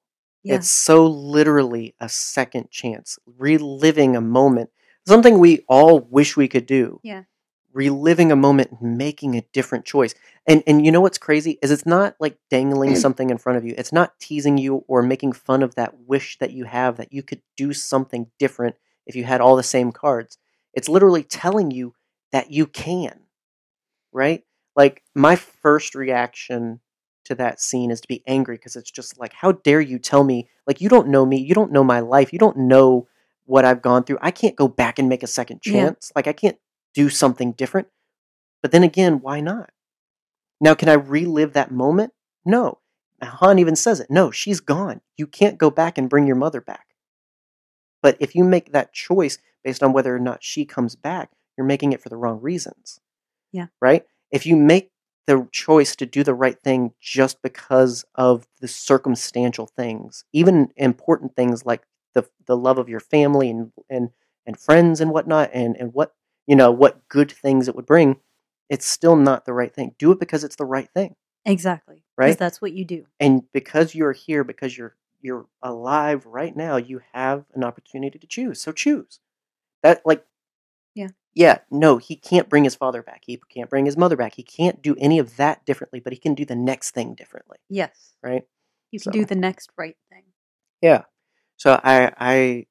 Yeah. It's so literally a second chance, reliving a moment, something we all wish we could do. Yeah. Reliving a moment and making a different choice. And and you know what's crazy is it's not like dangling something in front of you. It's not teasing you or making fun of that wish that you have that you could do something different if you had all the same cards. It's literally telling you that you can. Right? Like my first reaction to that scene is to be angry because it's just like how dare you tell me like you don't know me, you don't know my life, you don't know what I've gone through. I can't go back and make a second Yeah. chance. Like I can't do something different. But then again, why not? Now, can I relive that moment? No. Han even says it. No, she's gone. You can't go back and bring your mother back. But if you make that choice based on whether or not she comes back, you're making it for the wrong reasons. Yeah. Right? If you make the choice to do the right thing just because of the circumstantial things, even important things like the the love of your family and and and friends and whatnot, and and what you know what good things it would bring, it's still not the right thing. Do it because it's the right thing, Exactly. right? that's what you do. And because you're here, because you're you're alive right now, you have an opportunity to choose. So choose. That like Yeah. no, he can't bring his father back. He can't bring his mother back. He can't do any of that differently, but he can do the next thing differently, Yes. right? You can So- do the next right thing. Yeah. So I, I,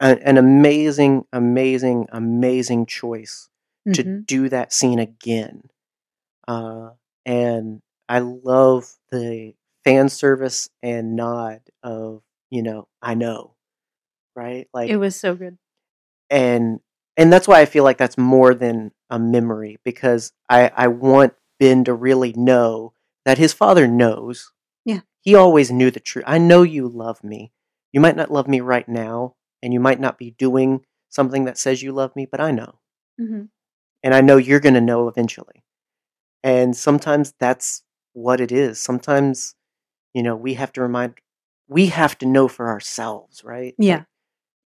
an amazing, amazing, amazing choice to Mhm. do that scene again. Uh, and I love the fan service and nod of, you know, I know, right? Like It was so good. and and that's why I feel like that's more than a memory because I I want Ben to really know that his father knows. Yeah. He always knew the truth. I know you love me. You might not love me right now and you might not be doing something that says you love me, but I know. hmm And I know you're going to know eventually. And sometimes that's what it is. Sometimes, you know, we have to remind we have to know for ourselves, right? Yeah. Like,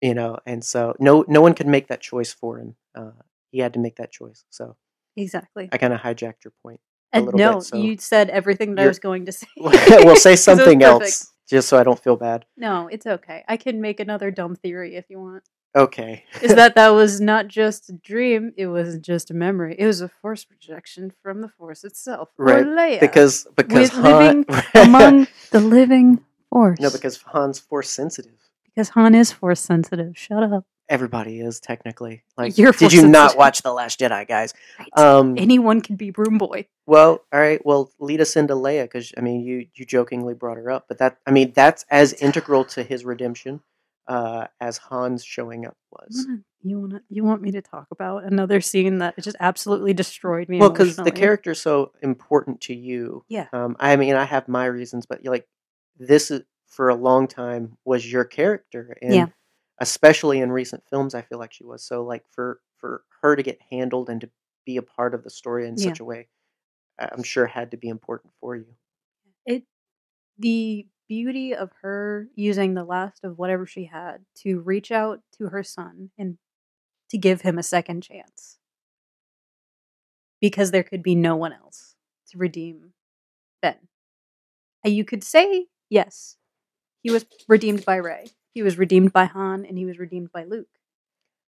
you know and so no no one could make that choice for him uh, he had to make that choice so Exactly. i kind of hijacked your point a And little no, bit, so- you said everything that I was going to say. we'll say something else just so i don't feel bad No, it's okay. I can make another dumb theory if you want. okay Is that that was not just a dream? It wasn't just a memory. It was a force projection from the force itself. or Right, Leia, because because Han, among the living force. no because han's force sensitive because Han is force sensitive. Shut up. everybody is technically like You're did you not watch the last jedi guys Right. um Anyone can be Broom Boy. well all right well lead us into leia because i mean you you jokingly brought her up but that i mean that's as integral to his redemption uh as han's showing up was You Wanna- You want you want me to talk about another scene that just absolutely destroyed me? well because the emotionally? character's so important to you Yeah. um i mean i have my reasons but you're like this is for a long time was your character and Yeah. especially in recent films i feel like she was so like for for her to get handled and to be a part of the story in Yeah. such a way i'm sure had to be important for you it the beauty of her using the last of whatever she had to reach out to her son and to give him a second chance because there could be no one else to redeem Ben. And you could say yes, he was redeemed by Rey, he was redeemed by Han, and he was redeemed by Luke.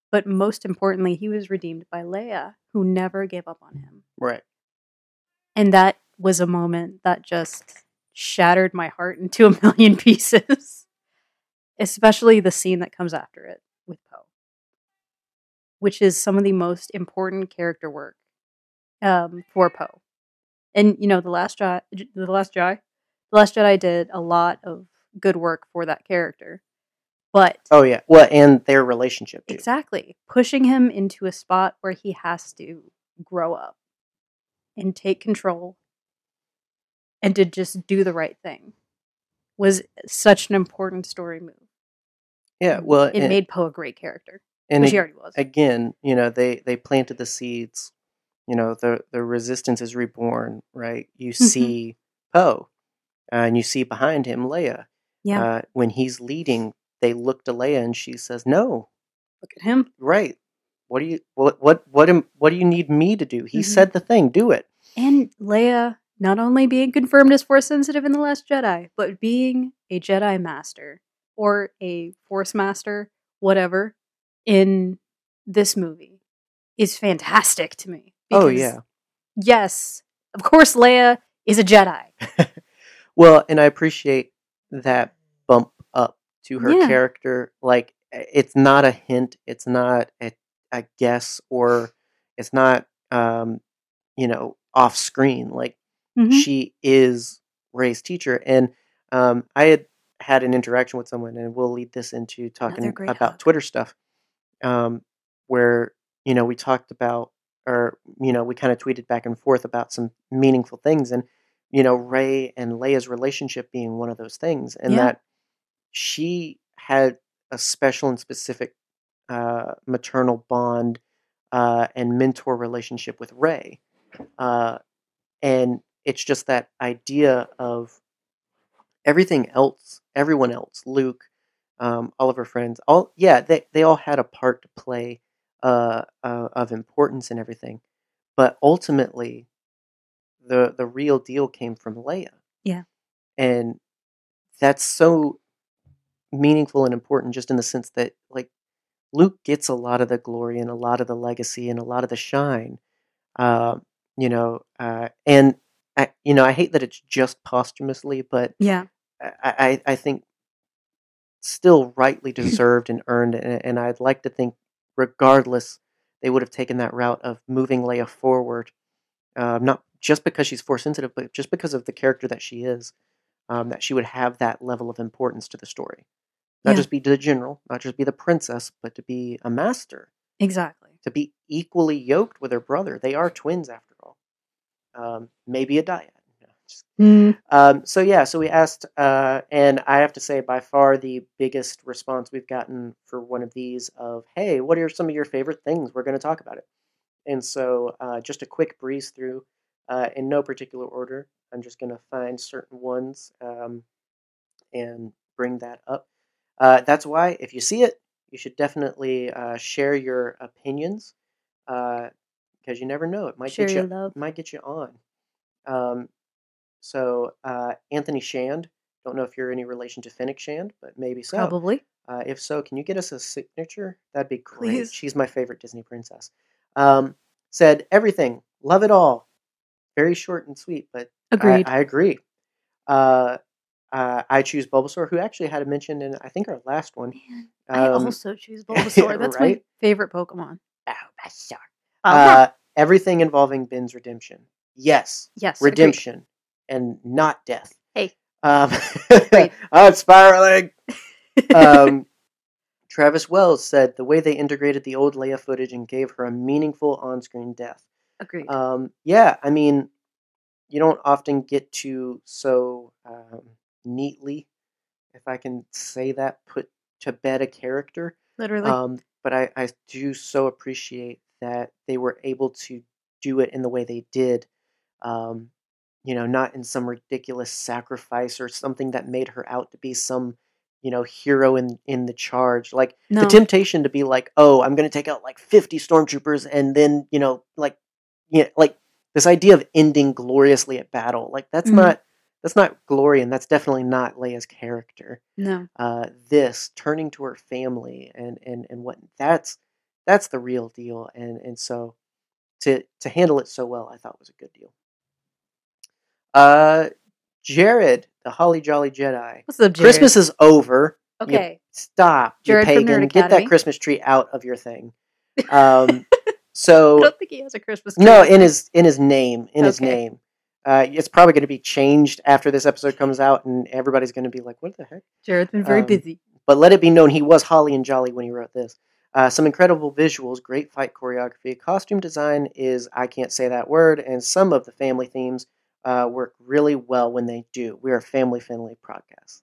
But most importantly, he was redeemed by Leia, who never gave up on him. right And that was a moment that just shattered my heart into a million pieces. Especially the scene that comes after it with Poe, which is some of the most important character work um, for Poe. And you know, the last Jedi, the last Jedi, the last Jedi did a lot of good work for that character, but oh yeah well and their relationship too. Exactly. Pushing him into a spot where he has to grow up and take control and to just do the right thing was such an important story move. yeah well It and, made Poe a great character, and which he already was. again you know they they planted the seeds you know the the resistance is reborn right you Mm-hmm. see poe uh, and you see behind him leia Yeah. uh, when he's leading they look to leia and she says no Look at him. right what do you what what what, am, what do you need me to do he Mhm. said the thing do it And Leia not only being confirmed as Force sensitive in The Last Jedi, but being a Jedi Master or a Force Master, whatever, in this movie is fantastic to me. oh yeah yes, of course, Leia is a Jedi. well and i appreciate that bump up to her Yeah. character like it's not a hint it's not a, a guess or it's not um you know off screen like Mhm. she is rey's teacher and um i had had an interaction with someone and we'll lead this into talking about hug. twitter stuff um where you know we talked about or you know, we kind of tweeted back and forth about some meaningful things, and you know, Rey and Leia's relationship being one of those things, and Yeah. that she had a special and specific uh, maternal bond uh, and mentor relationship with Rey, uh, and it's just that idea of everything else, everyone else, Luke, um, all of her friends, all yeah, they they all had a part to play uh, uh, of importance and everything, but ultimately, the the real deal came from Leia. Yeah. and that's so meaningful and important, just in the sense that like Luke gets a lot of the glory and a lot of the legacy and a lot of the shine, uh, you know, uh, and I, you know, I hate that it's just posthumously, but Yeah. I, I, I think still rightly deserved and earned, and, and I'd like to think, regardless, they would have taken that route of moving Leia forward, uh, not just because she's force sensitive, but just because of the character that she is, um, that she would have that level of importance to the story, not Yeah. just be the general, not just be the princess, but to be a master, Exactly. to be equally yoked with her brother. They are twins after all. Um, maybe a dyad. No, just Mm, um, so yeah, so we asked, uh, and I have to say, by far the biggest response we've gotten for one of these of, "Hey, what are some of your favorite things? We're going to talk about it." And so, uh, just a quick breeze through, uh, in no particular order. I'm just going to find certain ones um, and bring that up. Uh, that's why, if you see it, you should definitely uh, share your opinions because you never know. It might share get you might get you on. Um, so uh, Anthony Shand, don't know if you're any relation to Finnick Shand, but maybe so. Probably. Uh, if so, can you get us a signature? That'd be great. Please. She's my favorite Disney princess. Um, said everything, love it all. Very short and sweet, but I, Agreed. I agree. Uh, uh, I choose Bulbasaur, who actually had a mention in I think our last one. Man, I Um, also choose Bulbasaur. That's my favorite Pokemon. Bulbasaur. Uh, Uh, everything involving Ben's redemption. Yes, yes. agreed. redemption and not death. Hey. Um, Agreed. I'm spiraling. Um, Travis Wells said the way they integrated the old Leia footage and gave her a meaningful on-screen death. Agreed. Um, yeah, I mean, you don't often get to so um, neatly, if I can say that, put to bed a character. Literally. Um, but I, I do so appreciate that they were able to do it in the way they did. Um, you know, not in some ridiculous sacrifice or something that made her out to be some, you know, hero in in the charge. Like no. the temptation to be like, oh, I'm going to take out like 50 stormtroopers and then, you know, like, yeah, like this idea of ending gloriously at battle. Like that's Mhm. not that's not glory, and that's definitely not Leia's character no. uh, this turning to her family and and and what that's that's the real deal and and so to to handle it so well i thought was a good deal uh jared the holly jolly jedi What's up, Jared? christmas is over You- Okay. stop you Jared from pagan get that christmas tree out of your thing um I don't think he has a Christmas tree. no in his in his name in his name uh, it's probably going to be changed after this episode comes out, and everybody's going to be like, "What the heck?" Jared's been very um, busy. but let it be known he was holly and jolly when he wrote this. Uh, some incredible visuals, great fight choreography, costume design is I can't say that word, and some of the family themes uh, work really well when they do. We are a family friendly podcast.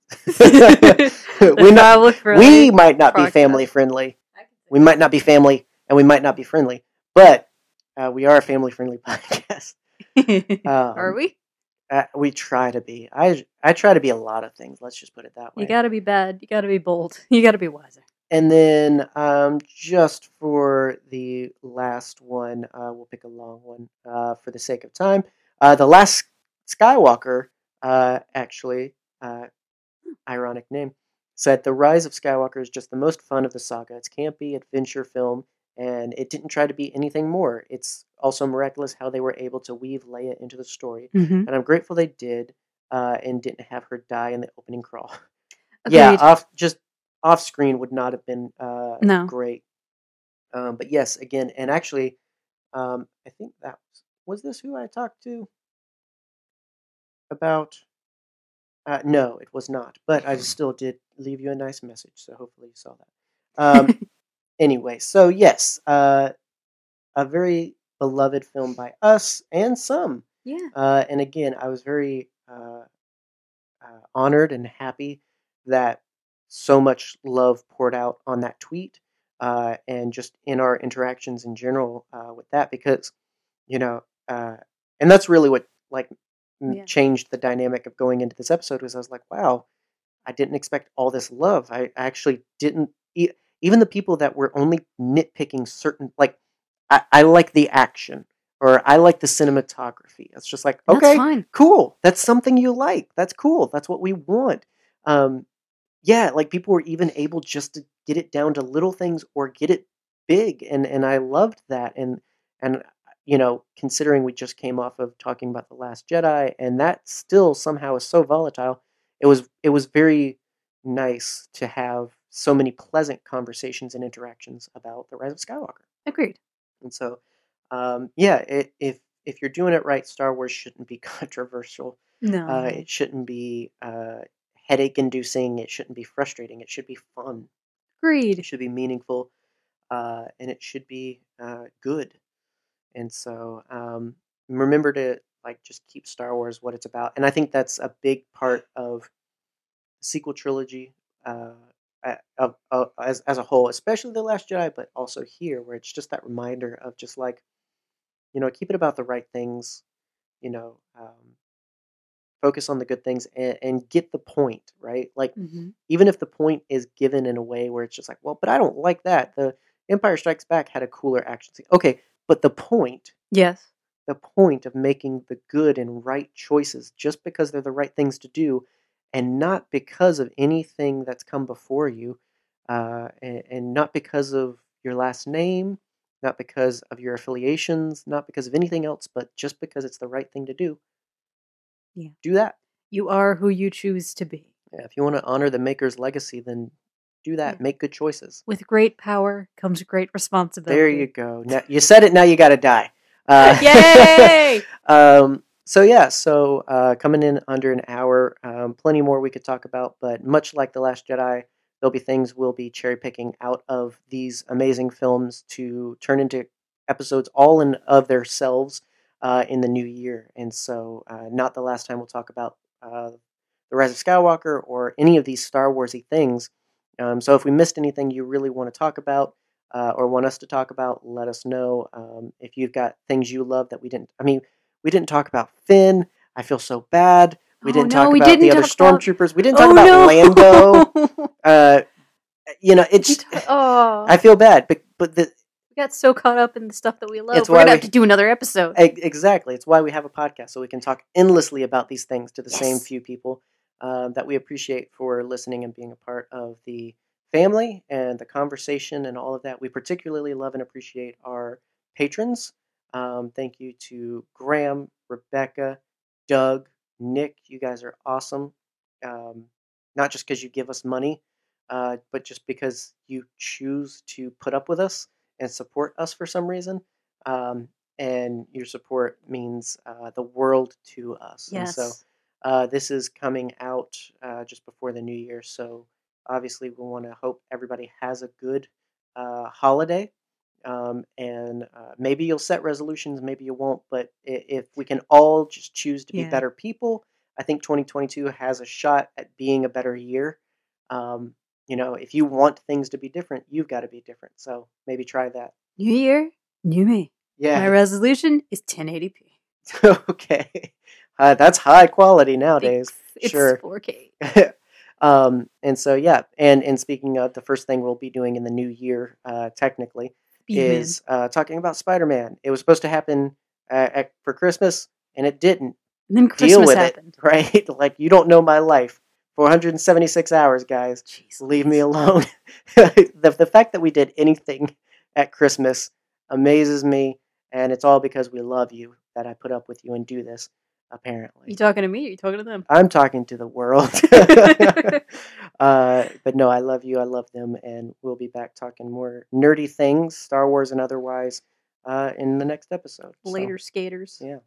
we not we might not be family friendly. We might not be family, and we might not be friendly, but uh, we are a family friendly podcast. Um, Are we? Uh, we try to be. I I try to be a lot of things. Let's just put it that way. You gotta be bad. You gotta be bold. You gotta be wiser. And then um, just for the last one, uh, we'll pick a long one uh, for the sake of time. Uh, the last Skywalker, uh, actually, uh, ironic name, said the rise of Skywalker is just the most fun of the saga. It's campy adventure film, and it didn't try to be anything more. It's also miraculous how they were able to weave Leia into the story, Mm-hmm. and I'm grateful they did, uh, and didn't have her die in the opening crawl. Yeah, off just off screen would not have been uh, No. great. Um, but yes, again, and actually, um, I think that was, was this who I talked to about. Uh, no, it was not. But I still did leave you a nice message, so hopefully you saw that. Um, anyway, so yes, uh, a very beloved film by us and some. Yeah. Uh, and again, I was very uh, uh, honored and happy that so much love poured out on that tweet uh, and just in our interactions in general uh, with that because, you know, uh, and that's really what like Yeah. changed the dynamic of going into this episode was I was like, wow, I didn't expect all this love. I I actually didn't. E- even the people that were only nitpicking certain, like, I, I like the action or I like the cinematography. It's just like, That's okay, fine. cool. That's something you like. That's cool. That's what we want. Um, yeah, like people were even able just to get it down to little things or get it big, and and I loved that. And and you know, considering we just came off of talking about the Last Jedi, and that still somehow is so volatile, it was it was very nice to have so many pleasant conversations and interactions about the Rise of Skywalker. Agreed. And so, um, yeah, it, if if you're doing it right, Star Wars shouldn't be controversial. No. Uh, it shouldn't be uh, headache inducing. It shouldn't be frustrating. It should be fun. Agreed. It should be meaningful, uh, and it should be uh, good. And so, um, remember to like just keep Star Wars what it's about. And I think that's a big part of sequel trilogy. A- of, of, as as a whole, especially the Last Jedi, but also here, where it's just that reminder of just like, you know, keep it about the right things, you know, um, focus on the good things and, and get the point right. Like hmm even if the point is given in a way where it's just like, well, but I don't like that. The Empire Strikes Back had a cooler action scene. Okay, but the point, Yes. the point of making the good and right choices just because they're the right things to do and not because of anything that's come before you uh, and, and not because of your last name, not because of your affiliations, not because of anything else, but just because it's the right thing to do. Yeah. Do that. You are who you choose to be. Yeah, if you want to honor the maker's legacy, then do that. Yeah. Make good choices. With great power comes great responsibility. There you go. Now, you said it. Now you got to die. Uh, Yay! um, so yeah. So uh, coming in under an hour. Um, plenty more we could talk about, but much like the Last Jedi, there'll be things we'll be cherry picking out of these amazing films to turn into episodes all in of themselves uh, in the new year. And so, uh, not the last time we'll talk about uh, the Rise of Skywalker or any of these Star Warsy things. Um, so if we missed anything you really want to talk about uh, or want us to talk about, let us know. Um, if you've got things you love that we didn't, I mean, we didn't talk about Finn. I feel so bad. We Oh, didn't no, talk we about the didn't other talk about- stormtroopers. We didn't talk oh, about no. Lando. Uh, you know, it's. oh, I feel bad, but but the we got so caught up in the stuff that we love. It's We're gonna we- have to do another episode. Exactly. It's why we have a podcast, so we can talk endlessly about these things to the same few people um, that we appreciate for listening and being a part of the family and the conversation and all of that. We particularly love and appreciate our patrons. Um, thank you to Graham, Rebecca, Doug, Nick. You guys are awesome. Um, not just because you give us money, uh, but just because you choose to put up with us and support us for some reason. Um, and your support means uh, the world to us. And yes. so uh, this is coming out uh, just before the new year. So obviously, we want to hope everybody has a good uh, holiday. Um, and uh, maybe you'll set resolutions, maybe you won't. But if we can all just choose to be Yeah. better people, I think 2022 has a shot at being a better year. Um, you know, if you want things to be different, you've got to be different. So maybe try that. New year, new me. Yeah. My resolution is 1080p. okay. Uh, that's high quality nowadays. Thanks. It's Sure. 4K. um, and so yeah, and and speaking of the first thing we'll be doing in the new year, uh, technically, Beatman. is uh, talking about Spider-Man. It was supposed to happen uh, at, for Christmas, and it didn't. And then Deal Christmas with happened. it, right? like you don't know my life. 476 hours, guys. Jeez, Leave me alone. the the fact that we did anything at Christmas amazes me, and it's all because we love you that I put up with you and do this. Apparently, You talking to me? Or you talking to them? I'm talking to the world. uh, but no, I love you. I love them. And we'll be back talking more nerdy things, Star Wars and otherwise, uh, in the next episode. So, Later, skaters. yeah.